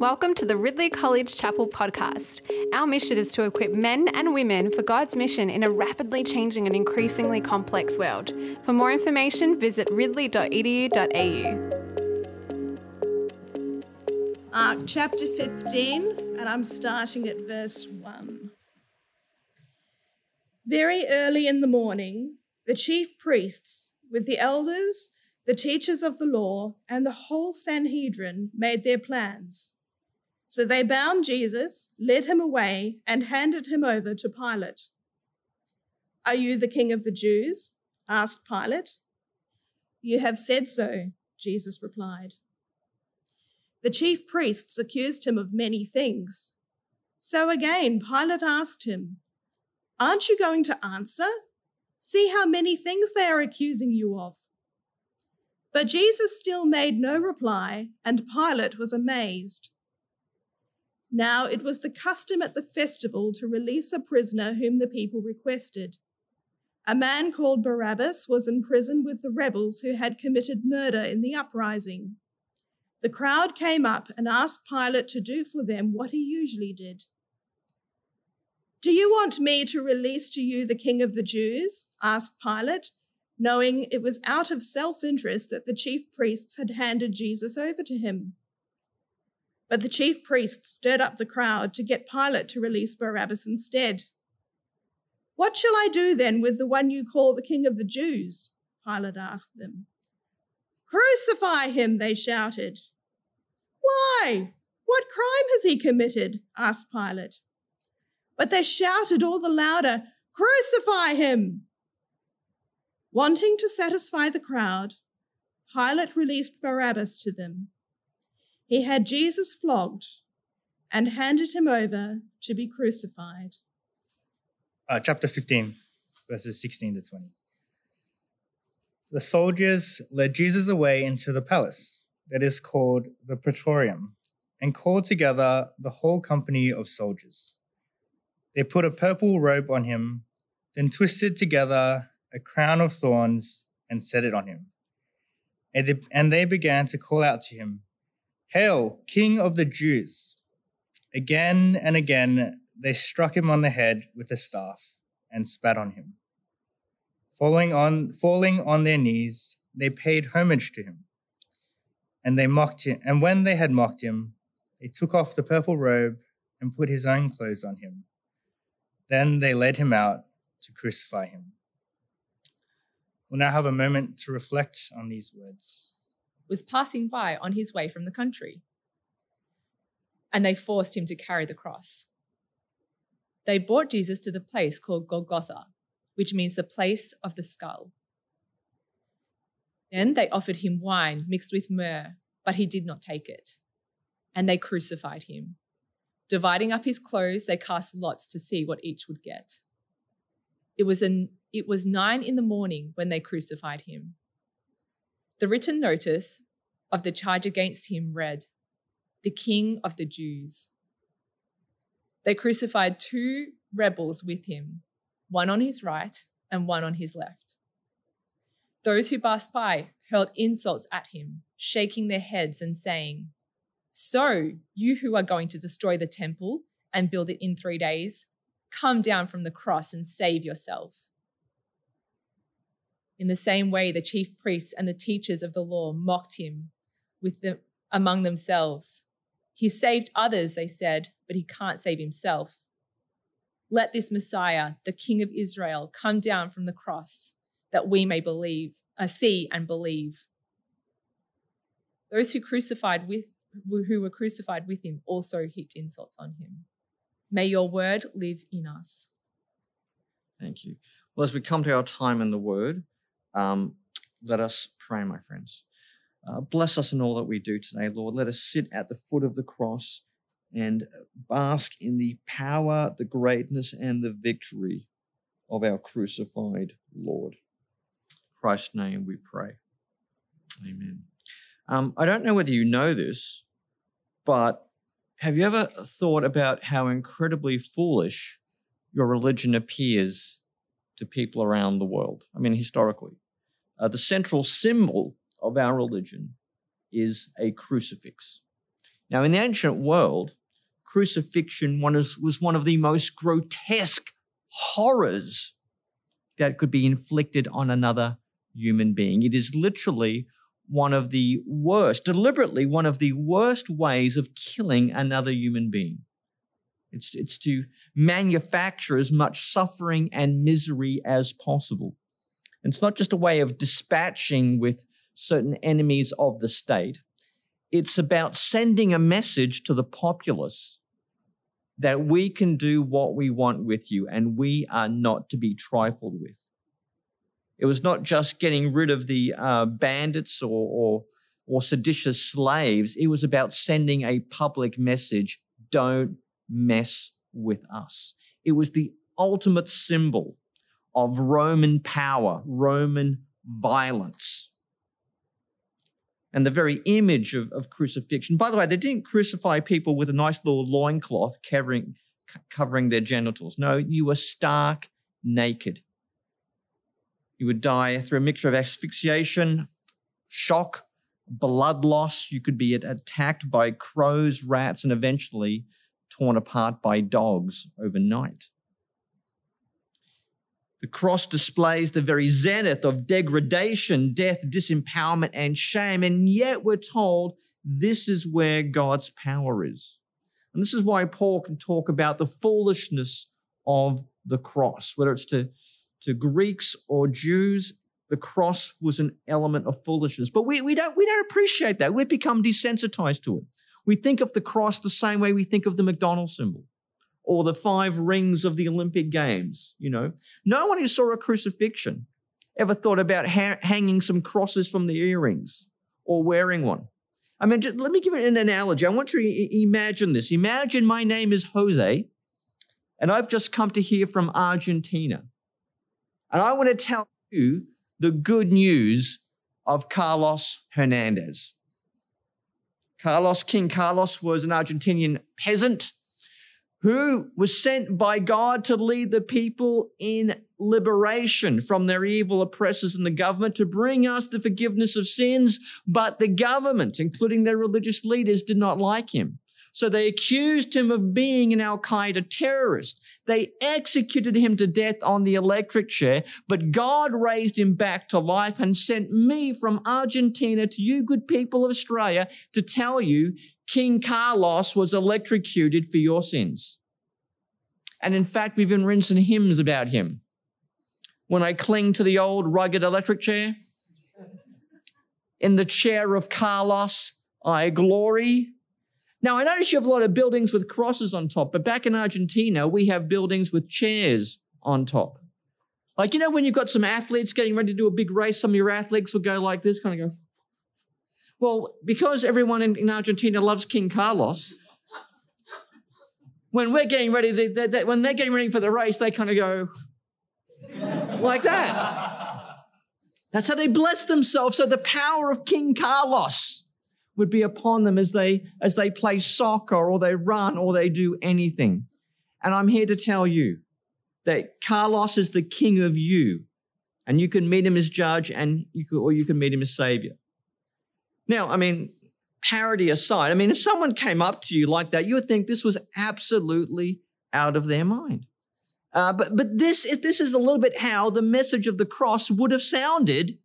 Welcome to the Ridley College Chapel podcast. Our mission is to equip men and women for God's mission in a rapidly changing and increasingly complex world. For more information, visit ridley.edu.au. Mark chapter 15, and I'm starting at verse 1. Very early in the morning, the chief priests, with the elders, the teachers of the law, and the whole Sanhedrin made their plans. So they bound Jesus, led him away, and handed him over to Pilate. Are you the king of the Jews? asked Pilate. You have said so, Jesus replied. The chief priests accused him of many things. So again, Pilate asked him, Aren't you going to answer? See how many things they are accusing you of. But Jesus still made no reply, and Pilate was amazed. Now it was the custom at the festival to release a prisoner whom the people requested. A man called Barabbas was in prison with the rebels who had committed murder in the uprising. The crowd came up and asked Pilate to do for them what he usually did. Do you want me to release to you the king of the Jews? asked Pilate, knowing it was out of self interest that the chief priests had handed Jesus over to him. But the chief priests stirred up the crowd to get Pilate to release Barabbas instead. What shall I do then with the one you call the king of the Jews? Pilate asked them. Crucify him, they shouted. Why? What crime has he committed? asked Pilate. But they shouted all the louder, Crucify him! Wanting to satisfy the crowd, Pilate released Barabbas to them he had Jesus flogged and handed him over to be crucified. Uh, chapter 15, verses 16 to 20. The soldiers led Jesus away into the palace that is called the Praetorium and called together the whole company of soldiers. They put a purple robe on him, then twisted together a crown of thorns and set it on him. And they began to call out to him, Hail, King of the Jews! Again and again they struck him on the head with a staff and spat on him. Falling on, falling on their knees, they paid homage to him. And they mocked him. And when they had mocked him, they took off the purple robe and put his own clothes on him. Then they led him out to crucify him. We'll now have a moment to reflect on these words was passing by on his way from the country. And they forced him to carry the cross. They brought Jesus to the place called Golgotha, which means the place of the skull. Then they offered him wine mixed with myrrh, but he did not take it. And they crucified him. Dividing up his clothes, they cast lots to see what each would get. It was, an, it was nine in the morning when they crucified him. The written notice of the charge against him read, The King of the Jews. They crucified two rebels with him, one on his right and one on his left. Those who passed by hurled insults at him, shaking their heads and saying, So, you who are going to destroy the temple and build it in three days, come down from the cross and save yourself. In the same way, the chief priests and the teachers of the law mocked him with them among themselves. He saved others, they said, but he can't save himself. Let this Messiah, the King of Israel, come down from the cross that we may believe, uh, see and believe. Those who crucified with who were crucified with him also heaped insults on him. May your word live in us. Thank you. Well, as we come to our time in the word, um, let us pray, my friends. Uh, bless us in all that we do today, Lord. Let us sit at the foot of the cross and bask in the power, the greatness, and the victory of our crucified Lord. In Christ's name we pray. Amen. Um, I don't know whether you know this, but have you ever thought about how incredibly foolish your religion appears to people around the world? I mean, historically. Uh, the central symbol of our religion is a crucifix. Now, in the ancient world, crucifixion was one of the most grotesque horrors that could be inflicted on another human being. It is literally one of the worst, deliberately one of the worst ways of killing another human being. It's, it's to manufacture as much suffering and misery as possible. It's not just a way of dispatching with certain enemies of the state. It's about sending a message to the populace that we can do what we want with you and we are not to be trifled with. It was not just getting rid of the uh, bandits or, or, or seditious slaves. It was about sending a public message don't mess with us. It was the ultimate symbol of Roman power, Roman violence. And the very image of, of crucifixion. By the way, they didn't crucify people with a nice little loincloth covering, covering their genitals. No, you were stark naked. You would die through a mixture of asphyxiation, shock, blood loss. You could be attacked by crows, rats, and eventually torn apart by dogs overnight. The cross displays the very zenith of degradation, death, disempowerment, and shame. And yet we're told this is where God's power is. And this is why Paul can talk about the foolishness of the cross, whether it's to, to Greeks or Jews, the cross was an element of foolishness. But we, we, don't, we don't appreciate that. We've become desensitized to it. We think of the cross the same way we think of the McDonald's symbol or the five rings of the Olympic Games. You know, no one who saw a crucifixion ever thought about ha- hanging some crosses from the earrings or wearing one. I mean, just, let me give it an analogy. I want you to imagine this. Imagine my name is Jose, and I've just come to here from Argentina. And I want to tell you the good news of Carlos Hernandez. Carlos, King Carlos, was an Argentinian peasant who was sent by God to lead the people in liberation from their evil oppressors in the government to bring us the forgiveness of sins. But the government, including their religious leaders, did not like him. So they accused him of being an Al Qaeda terrorist. They executed him to death on the electric chair, but God raised him back to life and sent me from Argentina to you, good people of Australia, to tell you King Carlos was electrocuted for your sins. And in fact, we've even written some hymns about him. When I cling to the old rugged electric chair, in the chair of Carlos, I glory. Now, I notice you have a lot of buildings with crosses on top, but back in Argentina, we have buildings with chairs on top. Like, you know, when you've got some athletes getting ready to do a big race, some of your athletes will go like this, kind of go. Well, because everyone in, in Argentina loves King Carlos, when we're getting ready, they, they, they, when they're getting ready for the race, they kind of go like that. That's how they bless themselves. So the power of King Carlos would be upon them as they as they play soccer or they run or they do anything. And I'm here to tell you that Carlos is the king of you, and you can meet him as judge, and you or you can meet him as savior. Now, I mean, parody aside, I mean, if someone came up to you like that, you would think this was absolutely out of their mind. Uh, but but this this is a little bit how the message of the cross would have sounded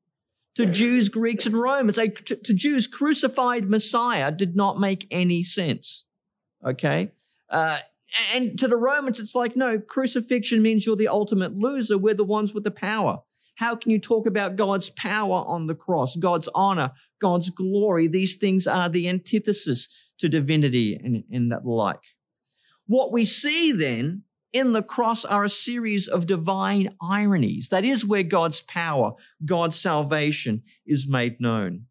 to Jews, Greeks, and Romans. Like, to, to, Jews, crucified Messiah did not make any sense. Okay, uh, and to the Romans, it's like no, crucifixion means you're the ultimate loser. We're the ones with the power. How can you talk about God's power on the cross, God's honor, God's glory? These things are the antithesis to divinity and, and that like. What we see then in the cross are a series of divine ironies. That is where God's power, God's salvation is made known.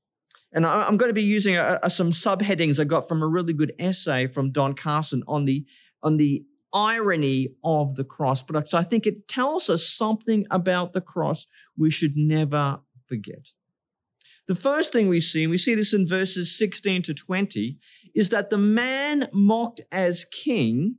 And I'm going to be using a, a, some subheadings I got from a really good essay from Don Carson on the, on the irony of the cross. But I think it tells us something about the cross we should never forget. The first thing we see, and we see this in verses 16 to 20, is that the man mocked as king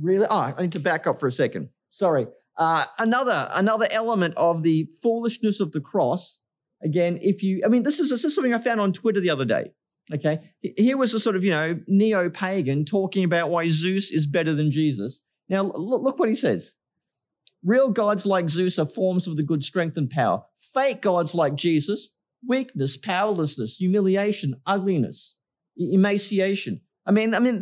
really. Oh, I need to back up for a second. Sorry. Uh, another another element of the foolishness of the cross. Again, if you, I mean, this is, this is something I found on Twitter the other day. Okay. Here was a sort of, you know, neo pagan talking about why Zeus is better than Jesus. Now, look, what he says. Real gods like Zeus are forms of the good strength and power. Fake gods like Jesus, weakness, powerlessness, humiliation, ugliness, emaciation. I mean, I mean,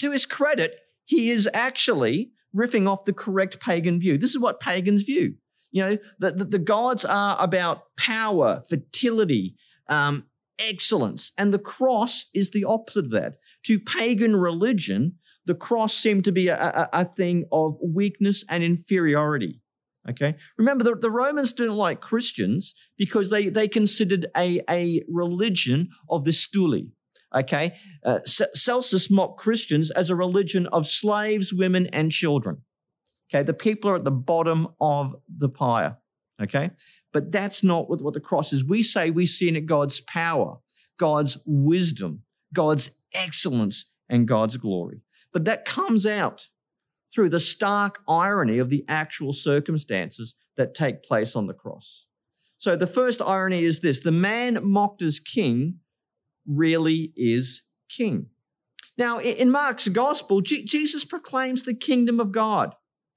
to his credit, he is actually riffing off the correct pagan view. This is what pagans view. You know, the, the, the gods are about power, fertility, um, excellence. And the cross is the opposite of that. To pagan religion, the cross seemed to be a, a, a thing of weakness and inferiority. Okay. Remember, the, the, Romans didn't like Christians because they, they considered a, a religion of the stuli. Okay. Uh, Celsus mocked Christians as a religion of slaves, women, and children. Okay. The people are at the bottom of the pyre. Okay. But that's not what, what the cross is. We say we see in it God's power, God's wisdom, God's excellence, and God's glory. But that comes out through the stark irony of the actual circumstances that take place on the cross. So the first irony is this the man mocked as king really is king. Now, in Mark's gospel, Jesus proclaims the kingdom of God.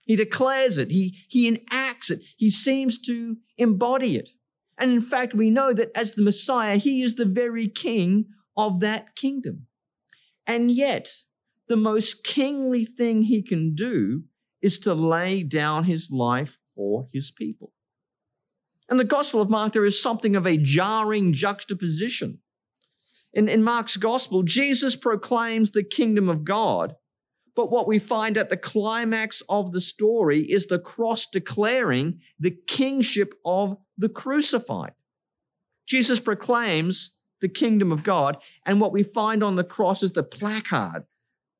He declares it, he, he enacts it, he seems to embody it. And in fact, we know that as the Messiah, he is the very king of that kingdom. And yet, the most kingly thing he can do is to lay down his life for his people. In the Gospel of Mark, there is something of a jarring juxtaposition. In, in Mark's Gospel, Jesus proclaims the kingdom of God, but what we find at the climax of the story is the cross declaring the kingship of the crucified. Jesus proclaims the kingdom of God, and what we find on the cross is the placard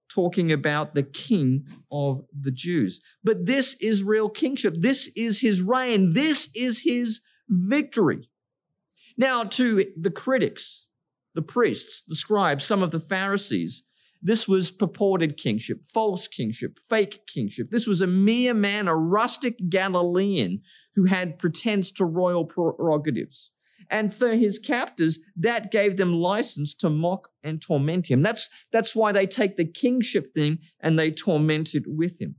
talking about the king of the Jews. But this is real kingship. This is his reign. This is his victory. Now, to the critics, the priests, the scribes, some of the Pharisees, this was purported kingship, false kingship, fake kingship. This was a mere man, a rustic Galilean who had pretense to royal prerogatives. And for his captors, that gave them license to mock and torment him. That's, that's why they take the kingship thing and they torment it with him.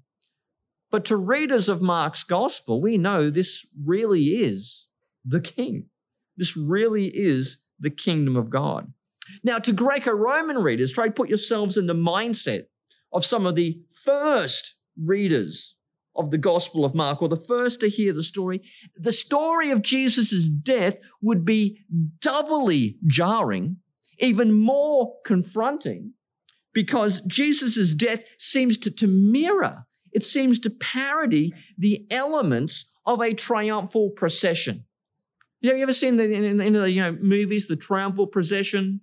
But to readers of Mark's gospel, we know this really is the king. This really is the kingdom of God. Now, to Greco Roman readers, try to put yourselves in the mindset of some of the first readers of the Gospel of Mark, or the first to hear the story, the story of Jesus' death would be doubly jarring, even more confronting, because Jesus' death seems to, to mirror, it seems to parody the elements of a triumphal procession. Have you ever seen the, in, in the you know, movies, the triumphal procession?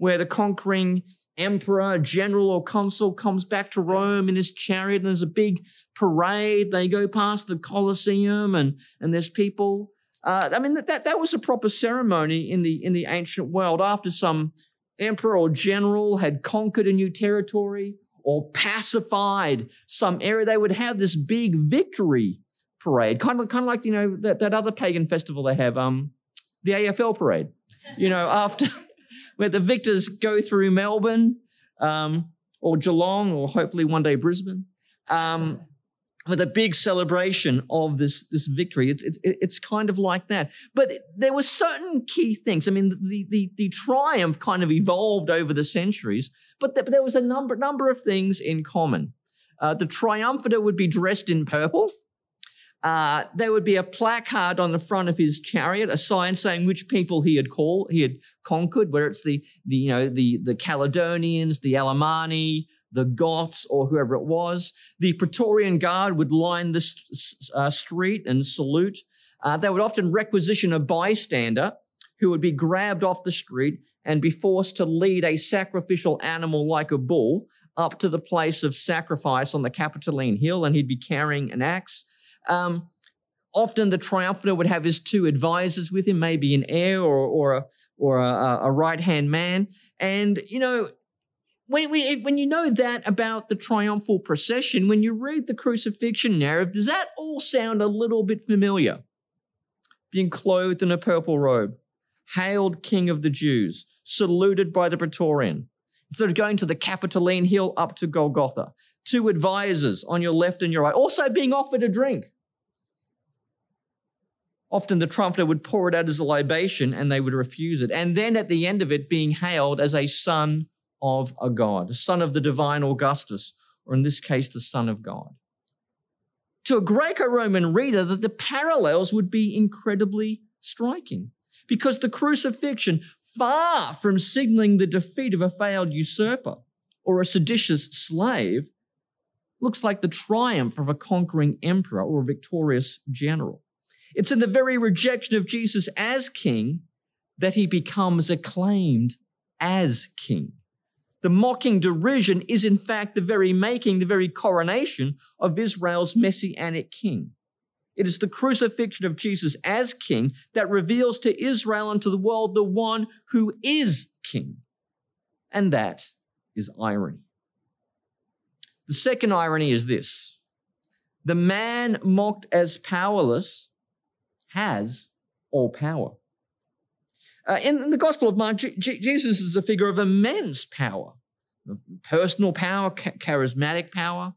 Where the conquering emperor, general, or consul comes back to Rome in his chariot, and there's a big parade. They go past the Colosseum, and and there's people. Uh, I mean, that, that that was a proper ceremony in the in the ancient world. After some emperor or general had conquered a new territory or pacified some area, they would have this big victory parade, kind of kind of like you know that, that other pagan festival they have, um, the AFL parade. You know, after where the victors go through Melbourne um, or Geelong or hopefully one day Brisbane um, with a big celebration of this, this victory. It's, it's kind of like that. But there were certain key things. I mean, the, the, the triumph kind of evolved over the centuries, but there was a number, number of things in common. Uh, the triumphator would be dressed in purple. Uh, there would be a placard on the front of his chariot, a sign saying which people he had called, he had conquered, whether it's the, the you know the the Caledonians, the Alemanni, the Goths, or whoever it was. The Praetorian Guard would line the st- uh, street and salute. Uh, they would often requisition a bystander who would be grabbed off the street and be forced to lead a sacrificial animal like a bull up to the place of sacrifice on the Capitoline Hill, and he'd be carrying an axe. Um, often the triumphator would have his two advisors with him, maybe an heir or, or a, or a, a right hand man. And, you know, when, when, when you know that about the triumphal procession, when you read the crucifixion narrative, does that all sound a little bit familiar? Being clothed in a purple robe, hailed King of the Jews, saluted by the Praetorian. Instead of going to the Capitoline Hill up to Golgotha, two advisors on your left and your right, also being offered a drink. Often the triumphator would pour it out as a libation and they would refuse it. And then at the end of it, being hailed as a son of a God, a son of the divine Augustus, or in this case, the son of God. To a Greco Roman reader, that the parallels would be incredibly striking because the crucifixion, far from signaling the defeat of a failed usurper or a seditious slave, looks like the triumph of a conquering emperor or a victorious general. It's in the very rejection of Jesus as king that he becomes acclaimed as king. The mocking derision is, in fact, the very making, the very coronation of Israel's messianic king. It is the crucifixion of Jesus as king that reveals to Israel and to the world the one who is king. And that is irony. The second irony is this the man mocked as powerless has all power. Uh, in, the Gospel of Mark, Jesus is a figure of immense power, personal power, ca- charismatic power.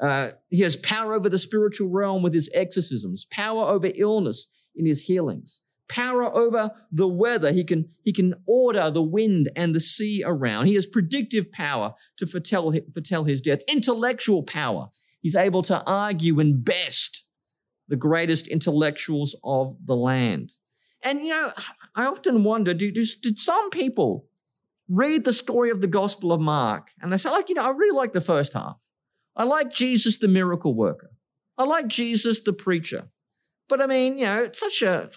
Uh, he has power over the spiritual realm with his exorcisms, power over illness in his healings, power over the weather. He can, he can order the wind and the sea around. He has predictive power to foretell, foretell his death, intellectual power. He's able to argue and best the greatest intellectuals of the land. And, you know, I often wonder do, do, did some people read the story of the Gospel of Mark and they say, like, you know, I really like the first half. I like Jesus, the miracle worker. I like Jesus, the preacher. But I mean, you know, it's such a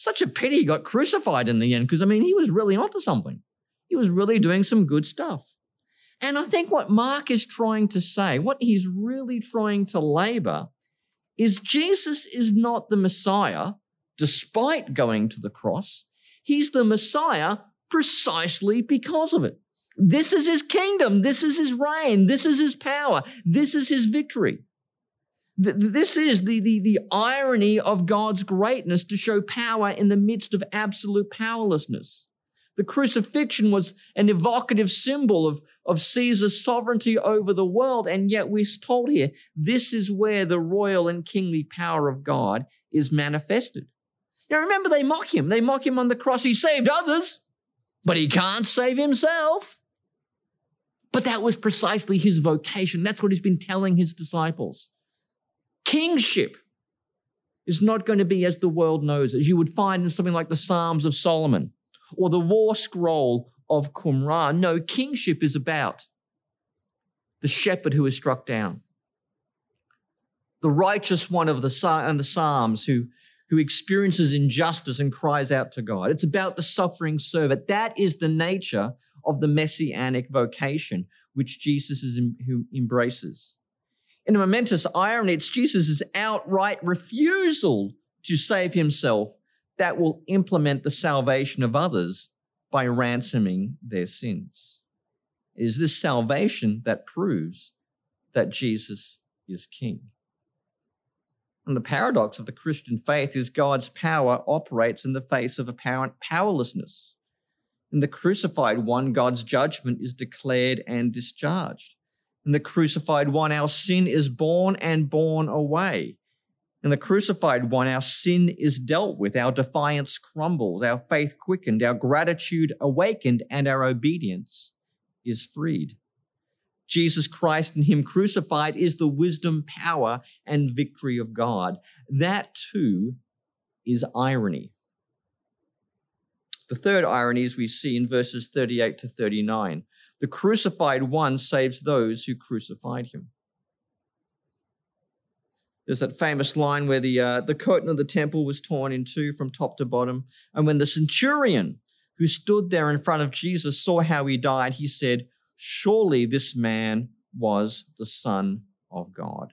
such a pity he got crucified in the end because I mean, he was really onto something. He was really doing some good stuff. And I think what Mark is trying to say, what he's really trying to labor, is Jesus is not the Messiah despite going to the cross. He's the Messiah precisely because of it. This is his kingdom. This is his reign. This is his power. This is his victory. This is the, the, the irony of God's greatness to show power in the midst of absolute powerlessness. The crucifixion was an evocative symbol of, of Caesar's sovereignty over the world, and yet we're told here this is where the royal and kingly power of God is manifested. Now remember, they mock him. They mock him on the cross. He saved others, but he can't save himself. But that was precisely his vocation. That's what he's been telling his disciples. Kingship is not going to be as the world knows, as you would find in something like the Psalms of Solomon or the war scroll of Qumran. No, kingship is about the shepherd who is struck down, the righteous one of the, and the Psalms who, who experiences injustice and cries out to God. It's about the suffering servant. That is the nature of the messianic vocation which Jesus is, who embraces. In a momentous irony, it's Jesus' outright refusal to save himself that will implement the salvation of others by ransoming their sins. It is this salvation that proves that Jesus is king. And the paradox of the Christian faith is God's power operates in the face of apparent powerlessness. In the crucified one, God's judgment is declared and discharged. In the crucified one, our sin is borne and borne away. In the crucified one, our sin is dealt with, our defiance crumbles, our faith quickened, our gratitude awakened, and our obedience is freed. Jesus Christ and Him crucified is the wisdom, power, and victory of God. That too is irony. The third irony is we see in verses 38 to 39. The crucified one saves those who crucified him. There's that famous line where the, uh, the curtain of the temple was torn in two from top to bottom. And when the centurion who stood there in front of Jesus saw how he died, he said, Surely this man was the Son of God.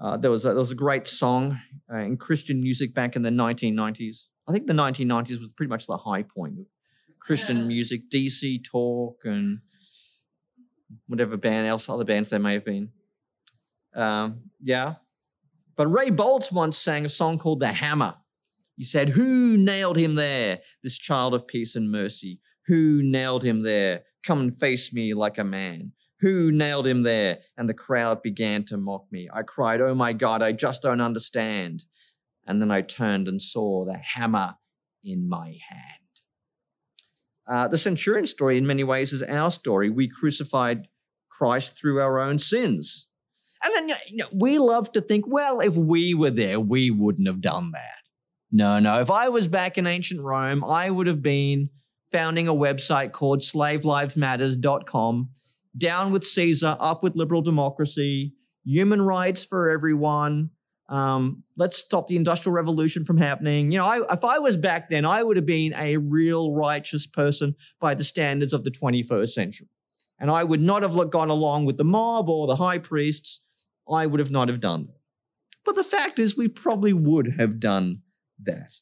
Uh, there, was a, there was a great song uh, in Christian music back in the 1990s I think the 1990s was pretty much the high point of Christian music, DC Talk, and whatever band else, other bands there may have been. Um, yeah. But Ray Boltz once sang a song called The Hammer, He said, Who nailed him there? This child of peace and mercy. Who nailed him there? Come and face me like a man. Who nailed him there? And the crowd began to mock me. I cried, Oh my God, I just don't understand. And then I turned and saw the hammer in my hand. Uh, the centurion story, in many ways, is our story. We crucified Christ through our own sins. And then you know, we love to think, well, if we were there, we wouldn't have done that. No, no. If I was back in ancient Rome, I would have been founding a website called slavelivesmatters.com. Down with Caesar, up with liberal democracy, human rights for everyone. Um, let's stop the industrial revolution from happening. You know, I, if I was back then, I would have been a real righteous person by the standards of the 21st century. And I would not have gone along with the mob or the high priests. I would have not have done that. But the fact is, we probably would have done that.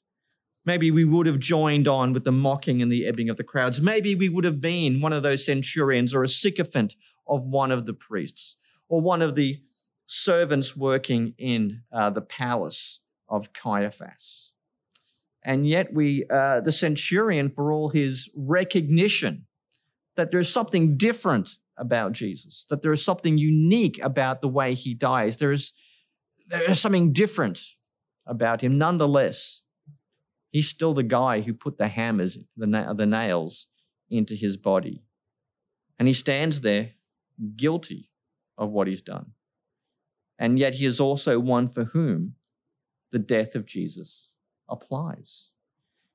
Maybe we would have joined on with the mocking and the ebbing of the crowds. Maybe we would have been one of those centurions or a sycophant of one of the priests or one of the servants working in uh, the palace of Caiaphas. And yet, we, uh, the centurion, for all his recognition that there's something different about Jesus, that there is something unique about the way he dies, there is, there is something different about him. Nonetheless, he's still the guy who put the hammers, the, na- the nails into his body. And he stands there guilty of what he's done. And yet he is also one for whom the death of Jesus applies.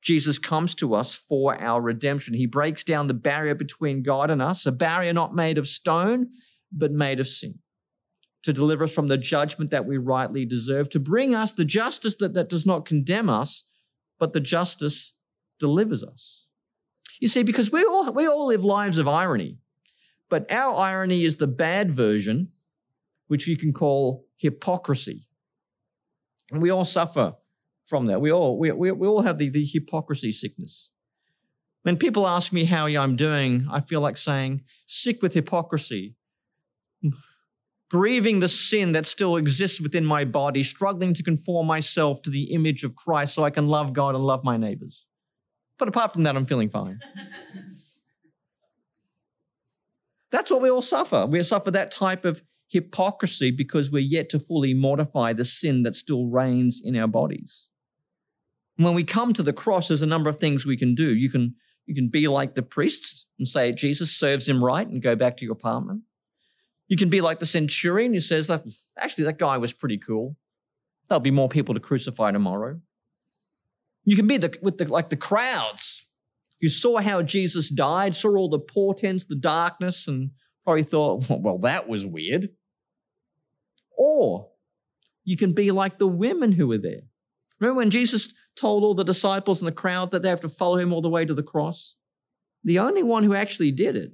Jesus comes to us for our redemption. He breaks down the barrier between God and us, a barrier not made of stone, but made of sin, to deliver us from the judgment that we rightly deserve, to bring us the justice that, that does not condemn us, but the justice delivers us. You see, because we all, we all live lives of irony, but our irony is the bad version, which you can call hypocrisy. And we all suffer from that. We all, we, we, we all have the, the hypocrisy sickness. When people ask me how I'm doing, I feel like saying, sick with hypocrisy, grieving the sin that still exists within my body, struggling to conform myself to the image of Christ so I can love God and love my neighbors. But apart from that, I'm feeling fine. That's what we all suffer. We suffer that type of hypocrisy because we're yet to fully mortify the sin that still reigns in our bodies. When we come to the cross, there's a number of things we can do. You can, you can be like the priests and say Jesus serves him right and go back to your apartment. You can be like the centurion who says that actually that guy was pretty cool. There'll be more people to crucify tomorrow. You can be the, with the, like the crowds who saw how Jesus died, saw all the portents, the darkness, and probably thought, well, that was weird. Or you can be like the women who were there. Remember when Jesus told all the disciples and the crowd that they have to follow him all the way to the cross? The only one who actually did it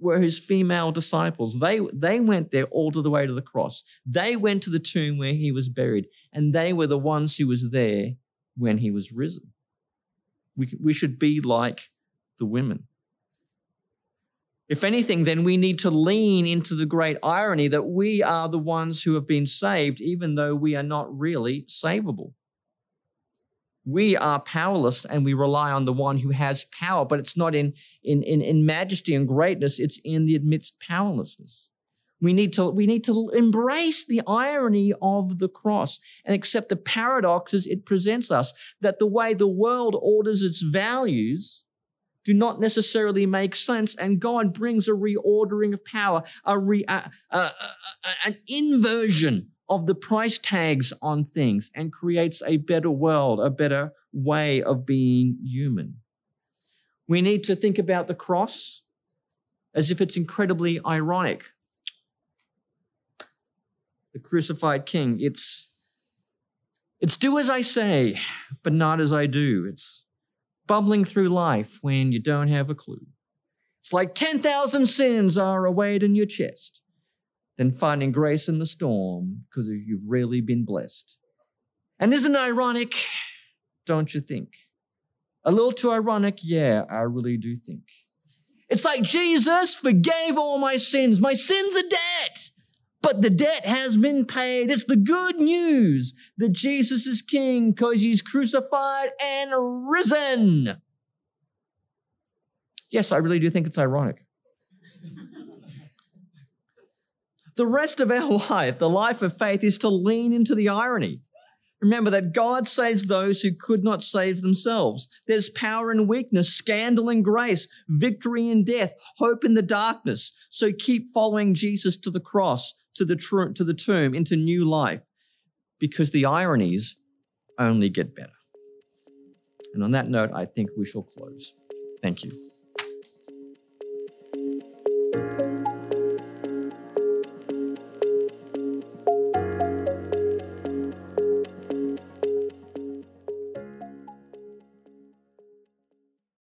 were his female disciples. They, they went there all the way to the cross. They went to the tomb where he was buried, and they were the ones who was there when he was risen. We, we should be like the women. If anything, then we need to lean into the great irony that we are the ones who have been saved, even though we are not really savable. We are powerless and we rely on the one who has power, but it's not in, in, in, in majesty and greatness, it's in the amidst powerlessness. We need to, we need to embrace the irony of the cross and accept the paradoxes it presents us, that the way the world orders its values do not necessarily make sense, and God brings a reordering of power, a re, uh, uh, uh, an inversion of the price tags on things, and creates a better world, a better way of being human. We need to think about the cross as if it's incredibly ironic. The crucified king, it's it's do as I say, but not as I do. It's bubbling through life when you don't have a clue. It's like 10,000 sins are awaiting your chest, then finding grace in the storm because you've really been blessed. And isn't it ironic? Don't you think? A little too ironic? Yeah, I really do think. It's like Jesus forgave all my sins. My sins are dead, but the debt has been paid. It's the good news that Jesus is king because he's crucified and risen. Yes, I really do think it's ironic. the rest of our life, the life of faith, is to lean into the irony. Remember that God saves those who could not save themselves. There's power in weakness, scandal in grace, victory in death, hope in the darkness. So keep following Jesus to the cross, to the, tr- to the tomb, into new life, because the ironies only get better. And on that note, I think we shall close. Thank you.